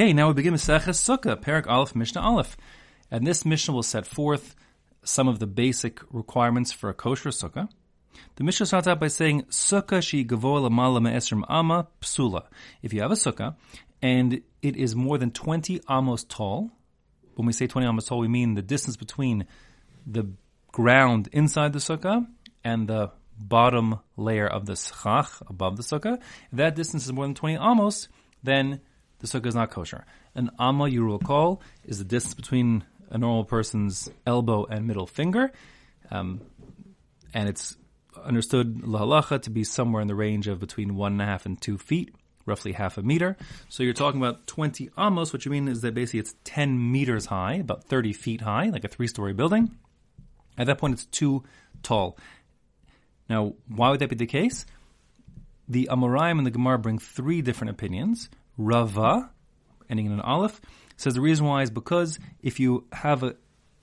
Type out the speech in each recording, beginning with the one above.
Okay, now we begin Maseches Sukkah, Perak Aleph, Mishnah Aleph. And this Mishnah will set forth some of the basic requirements for a kosher sukkah. The Mishnah starts out by saying, Sukkah she gavola lamala me'esrim ama psula. If you have a sukkah, and it is more than 20 amos tall, when we say 20 amos tall, we mean the distance between the ground inside the sukkah and the bottom layer of the schach above the sukkah. If that distance is more than 20 amos, then the sukkah is not kosher. An amma, you is the distance between a normal person's elbow and middle finger, um, and it's understood lahalacha to be somewhere in the range of between one and a half and two feet, roughly half a meter. So you're talking about 20 amos, which you mean is that basically it's 10 meters high, about 30 feet high, like a three-story building. At that point, it's too tall. Now, why would that be the case? The Amoraim and the Gemara bring three different opinions. Rava, ending in an aleph, says the reason why is because if you have a,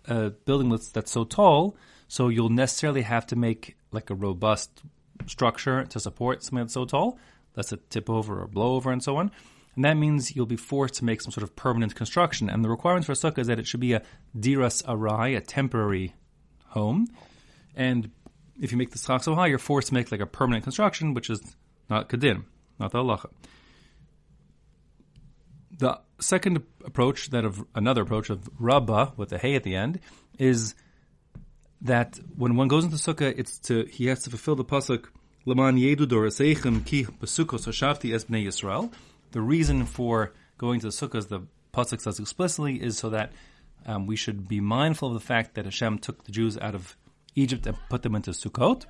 a building that's, that's so tall, so you'll necessarily have to make like a robust structure to support something that's so tall. That's a tip over or blow over and so on. And that means you'll be forced to make some sort of permanent construction. And the requirements for a sukkah is that it should be a diras arai, a temporary home. And if you make the schach so high, you're forced to make like a permanent construction, which is not kadin, not the halacha. The second approach, that of another approach of Rabba with the hay at the end, is that when one goes into sukkah, it's to he has to fulfill the pasuk Laman Yedu Ki Hoshavti Es Bnei Yisrael. The reason for going to the sukkah, as the pasuk says explicitly, is so that um, we should be mindful of the fact that Hashem took the Jews out of Egypt and put them into Sukkot,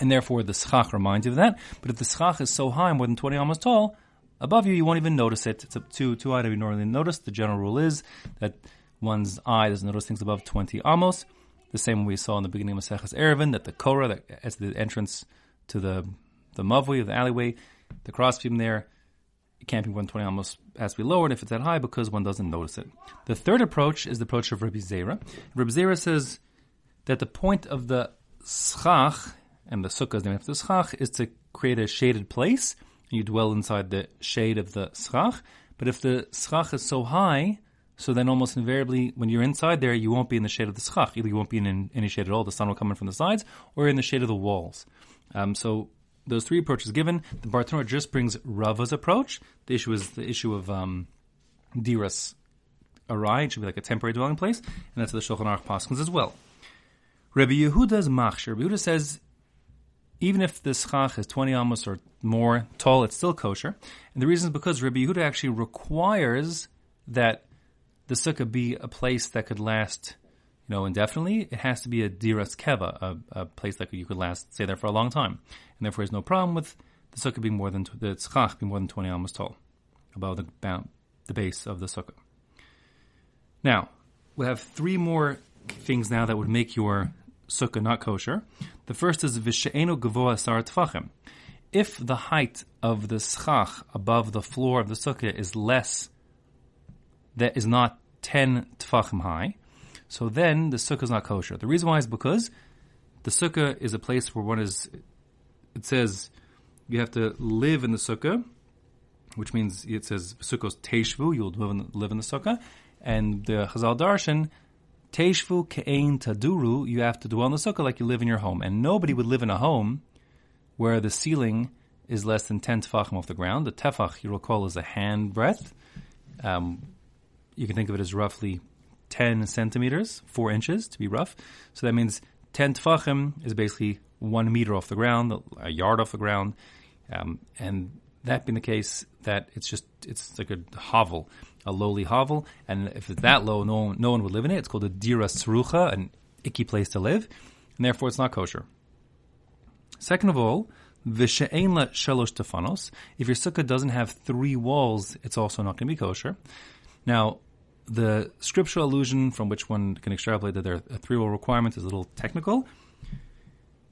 and therefore the schach reminds you of that. But if the schach is so high, more than twenty amos tall, Above you, you won't even notice it. It's a two two eye that we normally notice. The general rule is that one's eye doesn't notice things above 20 amos. The same we saw in the beginning of Maseches Eruvin, that the Korah, that as the entrance to the the mavui, the alleyway, the crossbeam there, it can't be 120 amos, has to be lowered if it's that high because one doesn't notice it. The third approach is the approach of Rabbi Zera. Rabbi Zera says that the point of the schach, and the sukkah is named after the schach, is to create a shaded place – you dwell inside the shade of the schach. But if the schach is so high, so then almost invariably, when you're inside there, you won't be in the shade of the schach. Either you won't be in any shade at all, the sun will come in from the sides, or in the shade of the walls. Um, so those three approaches given, the Bartanura just brings Rava's approach. The issue is the issue of um, diras arai, it should be like a temporary dwelling place, and that's the Shulchan Aruch Paskins as well. Rabbi Yehuda's machshir. Rabbi Yehuda says even if the schach is 20 amos or more tall, it's still kosher. And the reason is because Rabbi Yehuda actually requires that the sukkah be a place that could last, you know, indefinitely. It has to be a diras keva, a, a place that you could last, stay there for a long time. And therefore, there's no problem with the sukkah being more than, the schach being more than 20 amos tall, above the, the base of the sukkah. Now, we have three more things now that would make your sukkah not kosher. The first is v'she'enu gavoa sar tfachim. If the height of the schach above the floor of the sukkah is less, that is not 10 tfachim high, so then the sukkah is not kosher. The reason why is because the sukkah is a place where one is, it says you have to live in the sukkah, which means it says sukkos teishvu, you'll live in, live in the sukkah, and the Chazal Darshan Teshvu ke'ein taduru, you have to dwell in the sukkah like you live in your home. And nobody would live in a home where the ceiling is less than 10 tefachim off the ground. The tefach, you recall, is a hand breadth. Um, you can think of it as roughly 10 centimeters, 4 inches to be rough. So that means 10 tefachim is basically one meter off the ground, a yard off the ground. Um, and that being the case, that it's just, it's like a hovel a lowly hovel, and if it's that low, no one, no one would live in it. It's called a dira srucha, an icky place to live, and therefore it's not kosher. Second of all, v'she'ein la shalosh defanos. If your sukkah doesn't have three walls, it's also not going to be kosher. Now, the scriptural allusion from which one can extrapolate that there are three wall requirement is a little technical.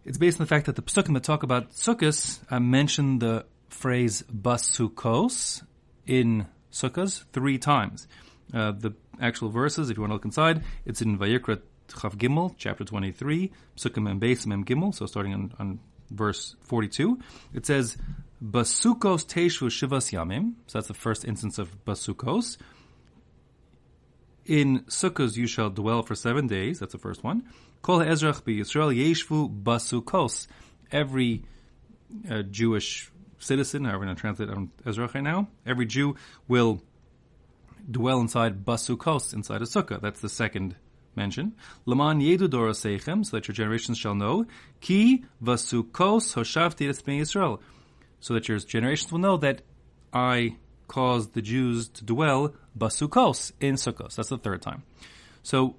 It's based on the fact that the psukim that talk about sukkahs uh, mention the phrase basukos in sukkahs three times. Uh, the actual verses, if you want to look inside, it's in Vayikra Chav Gimel, chapter 23, Sukkah Mem Beis Mem Gimel, so starting on, on verse 42. It says, Basukos Teshvu Shivas Yamim. So that's the first instance of Basukos. In Sukkos you shall dwell for seven days. That's the first one. Kol Ezrach Yisrael Yeshvu Basukos. Every uh, Jewish citizen, however I'm going to translate on Ezrach right now, every Jew will dwell inside Basukos, inside a sukkah. That's the second mention. Laman Yedu Seichem, so that your generations shall know. Ki Vasukos Hoshavti Yisrael. So that your generations will know that I caused the Jews to dwell Basukos in Sukkos. That's the third time. So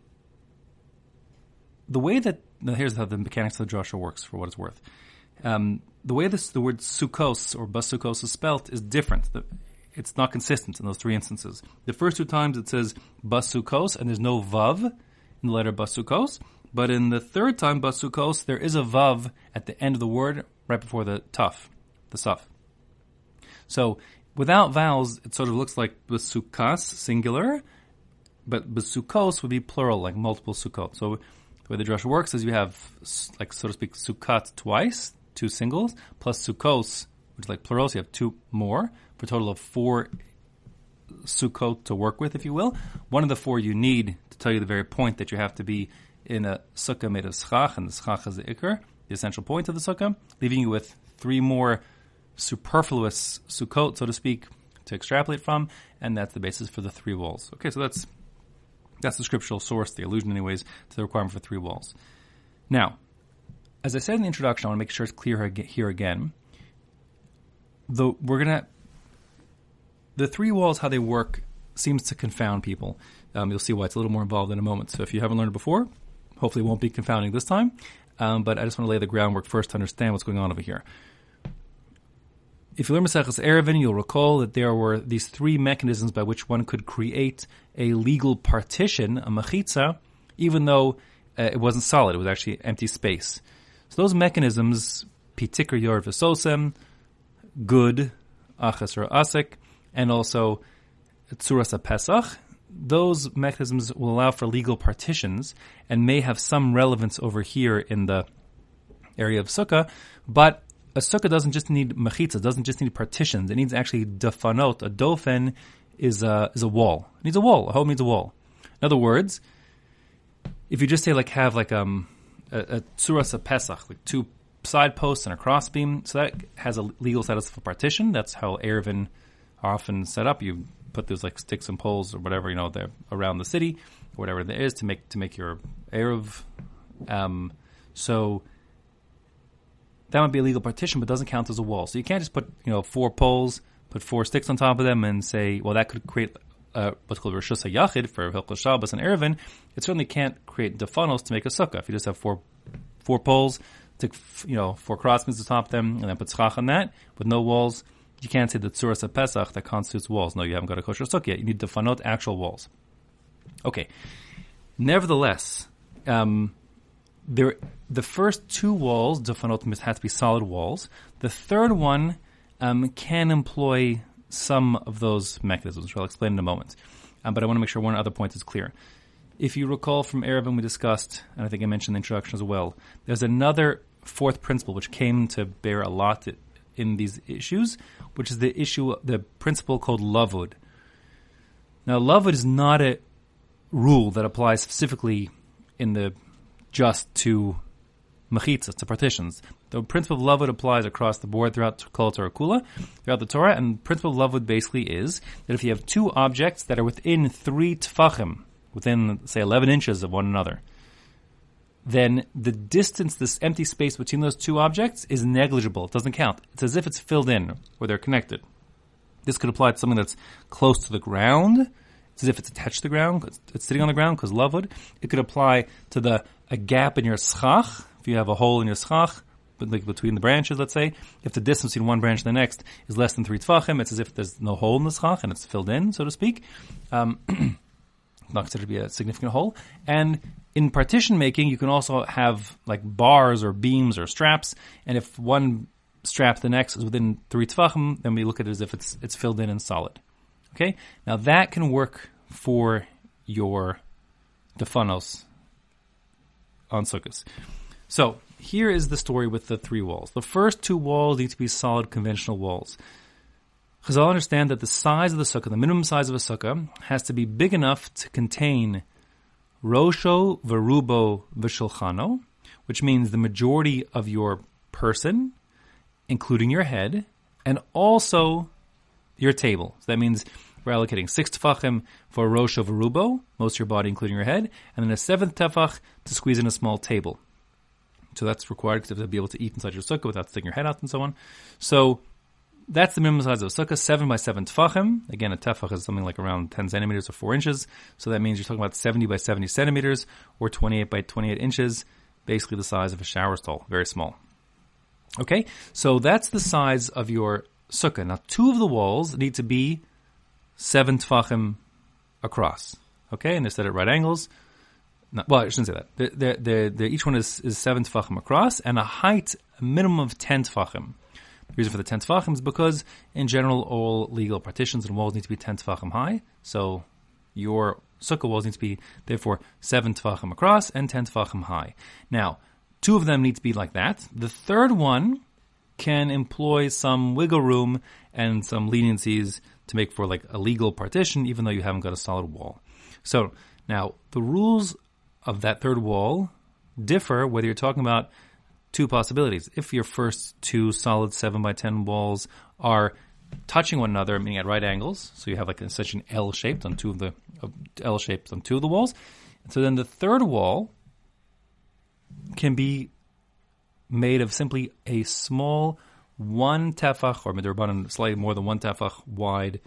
the way that now here's how the mechanics of the works for what it's worth. Um, the way this the word sukkos or basukos is spelt is different. The, it's not consistent in those three instances. The first two times it says basukos and there's no vav in the letter basukos, but in the third time basukos there is a vav at the end of the word right before the tuf, the suf. So without vowels, it sort of looks like basukas singular, but basukos would be plural, like multiple sukkot. So the way the drasha works is you have, like so to speak, sukkot twice, two singles, plus sukkos, which is like plurals. You have two more for a total of four sukkot to work with, if you will. One of the four you need to tell you the very point that you have to be in a sukkah made of schach, and the schach is the ikr, the essential point of the sukkah, leaving you with three more superfluous sukkot, so to speak, to extrapolate from, and that's the basis for the three walls. Okay, so that's that's the scriptural source, the allusion, anyways, to the requirement for three walls. Now, as I said in the introduction, I want to make sure it's clear here again. The we're gonna the three walls, how they work, seems to confound people. Um, you'll see why it's a little more involved in a moment. So if you haven't learned it before, hopefully it won't be confounding this time. Um, but I just want to lay the groundwork first to understand what's going on over here. If you learn Maseches Eruvin, you'll recall that there were these three mechanisms by which one could create a legal partition, a machitza, even though uh, it wasn't solid; it was actually empty space. So those mechanisms, pitikr yor v'sosem, good, achas or asik, and also tzuras pesach, those mechanisms will allow for legal partitions and may have some relevance over here in the area of sukkah, but a sukkah doesn't just need mechitza, doesn't just need partitions. It needs actually dafanot. A dofen is a, is a wall. It needs a wall. A home needs a wall. In other words, if you just say like have like um a, a pesach, like two side posts and a crossbeam, so that has a legal status of a partition. That's how Eruvin are often set up. You put those like sticks and poles or whatever you know there around the city, or whatever there is to make to make your eruv. Um, so that might be a legal partition, but doesn't count as a wall. So you can't just put you know four poles, put four sticks on top of them, and say, well, that could create uh, what's called Rosh Yachid for Hilchos Shabbos and Eruvin. It certainly can't create the funnels to make a sukkah. If you just have four four poles, take you know four crossbeams to top them, and then put schach on that with no walls you can't say the tzuras of Pesach that constitutes walls. No, you haven't got a kosher sukkah yet. You need to fanot actual walls. Okay. Nevertheless, um, there the first two walls, defanot, must have to be solid walls. The third one um, can employ some of those mechanisms, which I'll explain in a moment. Um, but I want to make sure one other point is clear. If you recall from Eruvin we discussed, and I think I mentioned in the introduction as well, there's another fourth principle which came to bear a lot in these issues, which is the issue, the principle called lavud. Now, lavud is not a rule that applies specifically in the just to mechitzas, to partitions. The principle of lavud applies across the board throughout Kol Torah Kula, throughout the Torah, and the principle of lavud basically is that if you have two objects that are within three tfachim, within, say, 11 inches of one another, then the distance, this empty space between those two objects is negligible. It doesn't count. It's as if it's filled in where they're connected. This could apply to something that's close to the ground. It's as if it's attached to the ground. It's, sitting on the ground because lavud. It could apply to the a gap in your schach. If you have a hole in your schach, like between the branches, let's say, if the distance between one branch and the next is less than three tfachim, it's as if there's no hole in the schach and it's filled in, so to speak. Um, not considered to be a significant hole. And in partition making, you can also have like bars or beams or straps, and if one strap to the next is within three tefachim, then we look at it as if it's it's filled in and solid. Okay, now that can work for your defanos on sukkahs. So here is the story with the three walls. The first two walls need to be solid conventional walls. Chazal understand that the size of the sukkah, the minimum size of a sukkah, has to be big enough to contain rosho, verubo, vishulchano, which means the majority of your person, including your head, and also your table. So that means we're allocating six tefachim for rosho verubo, most of your body, including your head, and then a seventh tefach to squeeze in a small table. So that's required because you have to be able to eat inside your sukkah without sticking your head out and so on. So that's the minimum size of a sukkah, seven by seven tefachim. Again, a tefach is something like around 10 centimeters or four inches. So that means you're talking about 70 by 70 centimeters or 28 by 28 inches, basically the size of a shower stall, very small. Okay, so that's the size of your sukkah. Now, two of the walls need to be seven tefachim across. Okay, and they're set at right angles. Well, I shouldn't say that. They're, they're, they're, each one is, is seven tefachim across and a height a minimum of 10 tefachim. The reason for the 10 tefachim is because, in general, all legal partitions and walls need to be 10 tefachim high. So your sukkah walls need to be, therefore, 7 tefachim across and 10 tefachim high. Now, two of them need to be like that. The third one can employ some wiggle room and some leniencies to make for like a legal partition, even though you haven't got a solid wall. So now the rules of that third wall differ whether you're talking about two possibilities. If your first two solid 7 by 10 walls are touching one another, meaning at right angles, so you have like such an L shaped on two of the uh, L shaped on two of the walls. So then the third wall can be made of simply a small one tefach or midrabanan slightly more than one tefach wide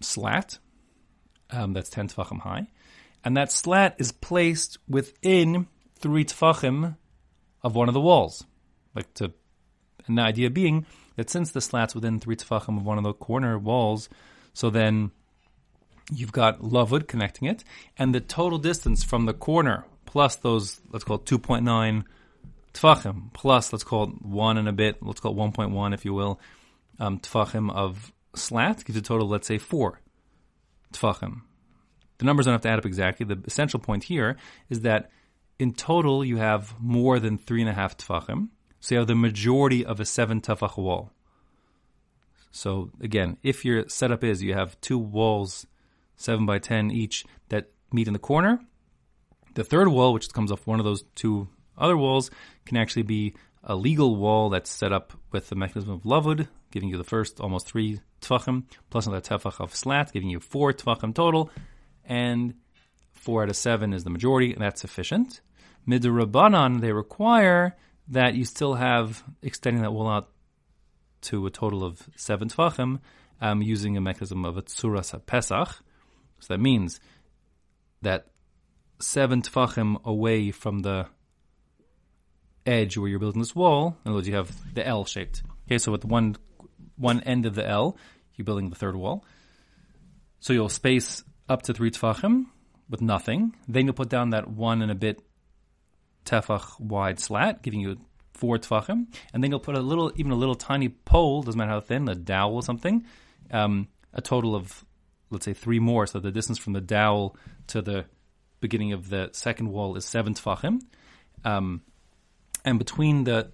slat. Um, that's ten tefachim high, and that slat is placed within three tefachim of one of the walls. Like to, and the idea being that since the slat's within three tefachim of one of the corner walls, so then you've got lavud connecting it, and the total distance from the corner plus those, let's call it 2.9 tefachim, plus let's call it one and a bit, let's call it 1.1 if you will, um, tefachim of slat gives a total, let's say, four tefachim. The numbers don't have to add up exactly. The essential point here is that in total, you have more than three and a half tefachim. So you have the majority of a seven tefach wall. So again, if your setup is you have two walls, seven by ten each, that meet in the corner, the third wall, which comes off one of those two other walls, can actually be a legal wall that's set up with the mechanism of lavud, giving you the first almost three tefachim, plus another tefach of slat, giving you four tefachim total, and four out of seven is the majority, and that's sufficient. Midrabanan, they require that you still have extending that wall out to a total of seven tefachim um, using a mechanism of a tzuras pesach. So that means that seven tefachim away from the edge where you're building this wall, in other words, you have the L shaped. Okay, so with one one end of the L, you're building the third wall. So you'll space up to three tefachim with nothing. Then you'll put down that one and a bit tefach wide slat, giving you four tefachim, and then you'll put a little, even a little tiny pole, doesn't matter how thin, a dowel or something, um, a total of, let's say, three more. So the distance from the dowel to the beginning of the second wall is seven tefachim. Um, and between the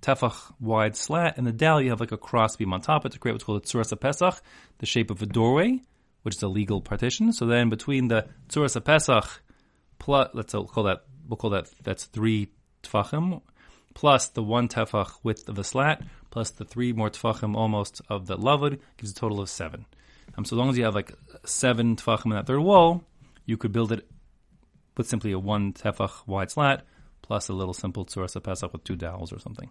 tefach wide slat and the dowel, you have like a crossbeam on top of it to create what's called a tzuras pesach, the shape of a doorway, which is a legal partition. So then between the tzuras pesach, plus, let's call that we'll call that that's three tefachim, plus the one tefach width of the slat, plus the three more tefachim almost of the lavud gives a total of seven. Um, so as long as you have like seven tefachim in that third wall, you could build it with simply a one tefach wide slat plus a little simple tzuras pesach with two dowels or something.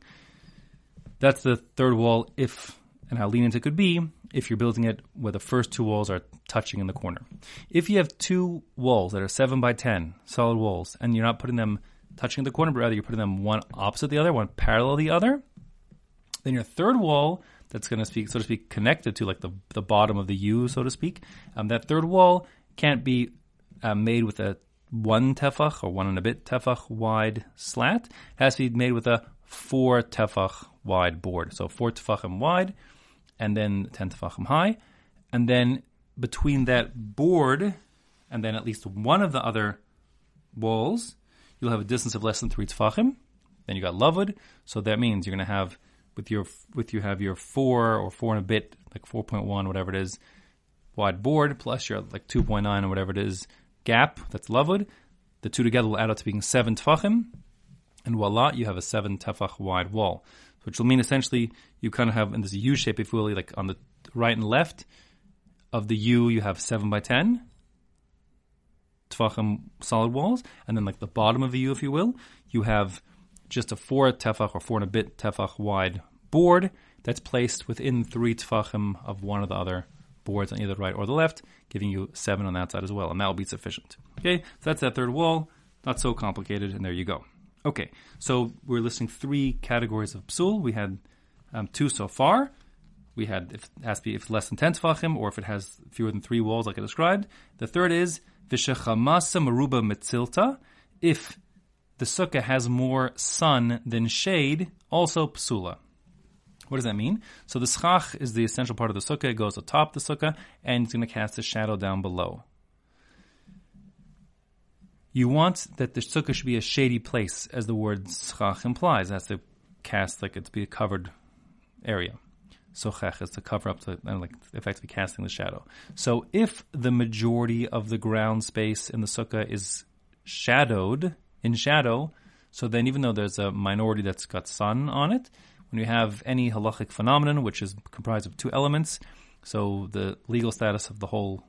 That's the third wall. If and how lenient it could be if you're building it where the first two walls are touching in the corner. If you have two walls that are 7 by 10 solid walls and you're not putting them touching the corner, but rather you're putting them one opposite the other, one parallel the other, then your third wall that's going to speak, so to speak, connected to like the, the bottom of the U, so to speak, um, that third wall can't be uh, made with a one tefach or one and a bit tefach wide slat. It has to be made with a four tefach wide board. So four tefachim wide and then 10 tefachim high. And then between that board and then at least one of the other walls, you'll have a distance of less than three tefachim. Then you got lavud, so that means you're going to have with your with you have your four or four and a bit, like four point one, whatever it is, wide board plus your like two point nine or whatever it is gap. That's lavud. The two together will add up to being seven tefachim, and voila, you have a seven tefach wide wall, which will mean essentially you kind of have in this U shape, if you will, like on the right and left of the U, you have seven by ten tefachim solid walls, and then like the bottom of the U, if you will, you have just a four tefach or four and a bit tefach wide board that's placed within three tefachim of one of the other boards on either the right or the left, giving you seven on that side as well, and that will be sufficient. Okay, so that's that third wall. Not so complicated, and there you go. Okay, so we're listing three categories of psul. We had um, two so far. We had if it has to be if less than ten tefachim, or if it has fewer than three walls, like I described. The third is v'shechamasa maruba mitzilta. If the sukkah has more sun than shade, also psula. What does that mean? So the schach is the essential part of the sukkah. It goes atop the sukkah, and it's going to cast a shadow down below. You want that the sukkah should be a shady place, as the word schach implies. That's to cast like it to be a covered area. Sochech is to cover up, to, like effectively casting the shadow. So if the majority of the ground space in the sukkah is shadowed, in shadow, so then even though there's a minority that's got sun on it, when you have any halachic phenomenon, which is comprised of two elements, so the legal status of the whole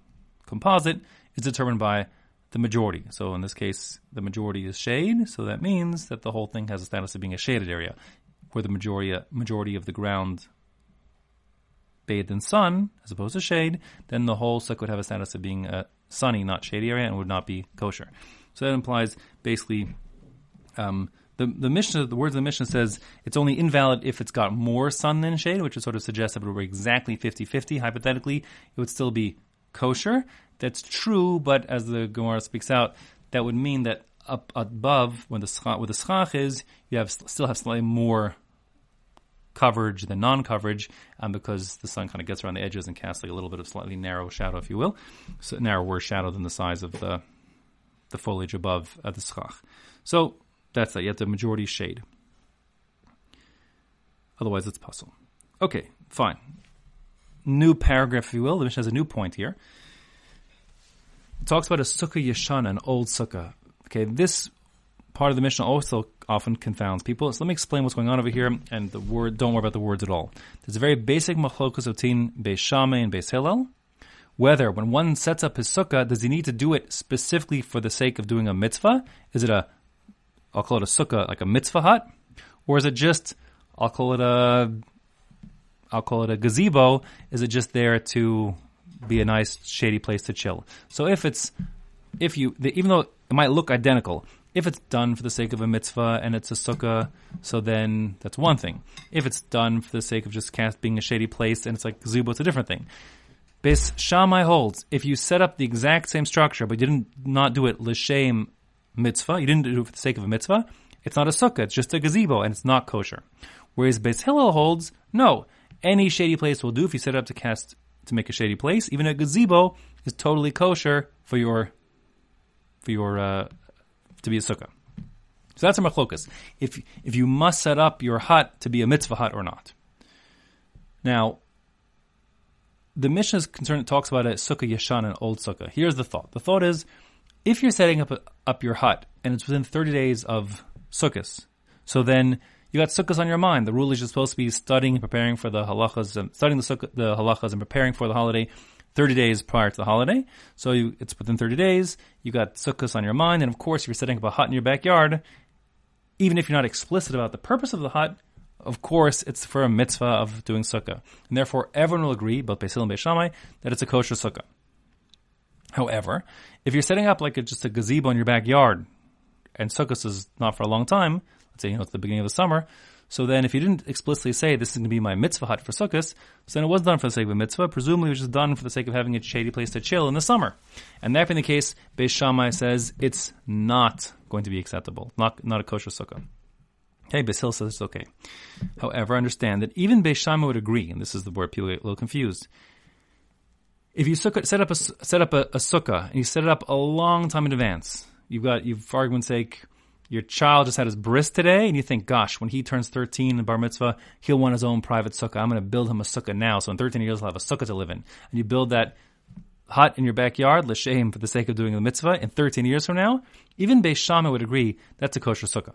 composite is determined by the majority. So in this case, the majority is shade, so that means that the whole thing has a status of being a shaded area, where the majority majority of the ground bathed in sun as opposed to shade, then the whole sukkah would have a status of being a sunny, not shady area, and would not be kosher. So that implies basically um, the the Mishnah, the words of the Mishnah says it's only invalid if it's got more sun than shade, which is sort of suggests that if it were exactly 50-50, hypothetically, it would still be kosher. That's true, but as the Gemara speaks out, that would mean that up above, when the schach, where the schach is, you have still have slightly more coverage than non-coverage, um, because the sun kind of gets around the edges and casts like a little bit of slightly narrow shadow, if you will, so narrower shadow than the size of the the foliage above uh, the schach. So that's that. You have the majority shade. Otherwise, it's pasul. Okay, fine. New paragraph, if you will. The Mishnah has a new point here. It talks about a sukkah yeshana, an old sukkah. Okay, this part of the Mishnah also often confounds people. So let me explain what's going on over here, and the word. Don't worry about the words at all. There's a very basic machlokas between Beis Shammai and Beis. Whether when one sets up his sukkah, does he need to do it specifically for the sake of doing a mitzvah? Is it a I'll call it a sukkah, like a mitzvah hut, or is it just I'll call it a I'll call it a gazebo? Is it just there to be a nice shady place to chill? So if it's if you even though it might look identical, if it's done for the sake of a mitzvah and it's a sukkah, so then that's one thing. If it's done for the sake of just cast being a shady place and it's like gazebo, it's a different thing. Beis Shammai holds if you set up the exact same structure but you didn't not do it l'shem mitzvah, you didn't do it for the sake of a mitzvah, it's not a sukkah, it's just a gazebo, and it's not kosher. Whereas Beis Hillel holds, no, any shady place will do if you set it up to cast, to make a shady place. Even a gazebo is totally kosher for your, for your, uh, to be a sukkah. So that's a machlokas. If, if you must set up your hut to be a mitzvah hut or not. Now, the Mishnah's concern talks about a sukkah yashan, and old sukkah. Here's the thought. The thought is, if you're setting up a, up your hut and it's within 30 days of Sukkot, so then you got Sukkot on your mind. The rule is you're supposed to be studying and preparing for the halachas, studying the sukkah, the halachas and preparing for the holiday 30 days prior to the holiday. So you, it's within 30 days. You got Sukkot on your mind, and of course, if you're setting up a hut in your backyard, even if you're not explicit about the purpose of the hut, of course, it's for a mitzvah of doing sukkah. And therefore, everyone will agree, both Beis and Beis Shammai, that it's a kosher sukkah. However, if you're setting up like a, just a gazebo in your backyard, and Sukkot is not for a long time, let's say you know it's the beginning of the summer, so then if you didn't explicitly say this is going to be my mitzvah hut for Sukkot, so then it was done for the sake of a mitzvah. Presumably it was just done for the sake of having a shady place to chill in the summer. And that being the case, Beis Shammai says it's not going to be acceptable, not not a kosher sukkah. Okay, Beis Hillel says it's okay. However, understand that even Beis Shammai would agree, and this is the where people get a little confused if you set up a set up a, a sukkah and you set it up a long time in advance, you've got you've for argument's sake, your child just had his bris today, and you think, gosh, when he turns 13 in bar mitzvah, he'll want his own private sukkah. I'm going to build him a sukkah now. So in 13 years, he'll have a sukkah to live in. And you build that hut in your backyard, l'shem, for the sake of doing the mitzvah, in 13 years from now, even Beis Shammai would agree that's a kosher sukkah.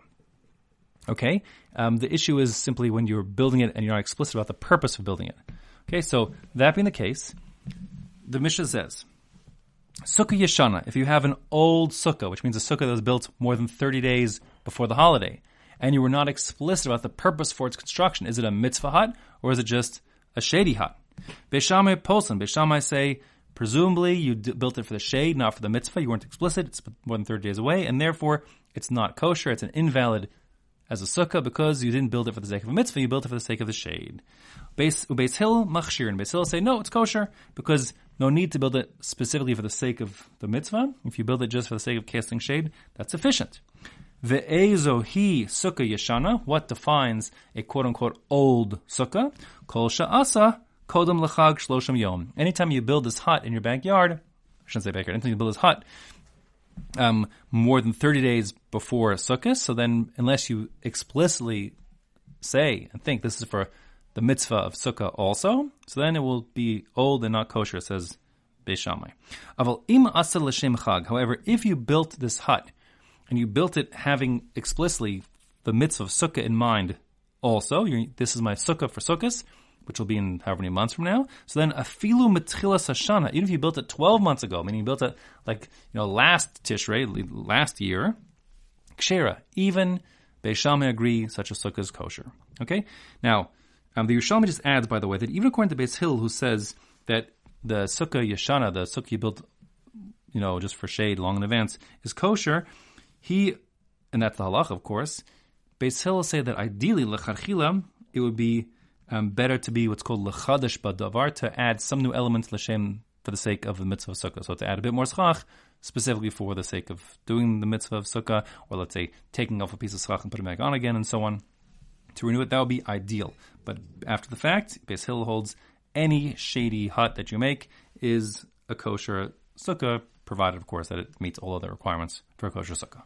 Okay? Um, the issue is simply when you're building it and you're not explicit about the purpose of building it. Okay, so that being the case, the Mishnah says, Sukkah Yeshana, if you have an old sukkah, which means a sukkah that was built more than 30 days before the holiday, and you were not explicit about the purpose for its construction, is it a mitzvah hut or is it just a shady hut? Beis Shammai Poslin, Beis Shammai say, presumably you d- built it for the shade, not for the mitzvah. You weren't explicit. It's more than 30 days away, and therefore it's not kosher. It's an invalid as a sukkah because you didn't build it for the sake of a mitzvah. You built it for the sake of the shade. Beis, Beis Hillel machshir and Beis Hillel say no, it's kosher because no need to build it specifically for the sake of the mitzvah. If you build it just for the sake of casting shade, that's sufficient. Ve'ezo hi sukkah yeshana. What defines a quote unquote old sukkah? Kol sha'asa kodem lechag shloshim yom. Anytime you build this hut in your backyard, I shouldn't say backyard, anytime you build this hut, um, more than 30 days before Sukkot, so then unless you explicitly say and think this is for the mitzvah of sukkah also, so then it will be old and not kosher, says Beis Shammai. Aval im l'shem chag. However, if you built this hut and you built it having explicitly the mitzvah of sukkah in mind, also, this is my sukkah for sukkahs, which will be in however many months from now. So then afilu metchilas hashana, even if you built it 12 months ago, meaning you built it like, you know, last Tishrei, last year, kshera, even Beis Shammai agree such a sukkah is kosher. Okay? Now, um, the Yerushalmi just adds, by the way, that even according to Beis Hillel, who says that the sukkah yeshana, the sukkah you built, you know, just for shade long in advance, is kosher, he, and that's the halach, of course, Beis Hillel say that ideally, lecharchila, it would be um, better to be what's called lechadash badavar, to add some new elements l'shem for the sake of the mitzvah of sukkah. So to add a bit more schach, specifically for the sake of doing the mitzvah of sukkah, or let's say taking off a piece of schach and putting it back on again, and so on. To renew it, that would be ideal. But after the fact, Beis Hillel holds any shady hut that you make is a kosher sukkah, provided, of course, that it meets all other requirements for a kosher sukkah.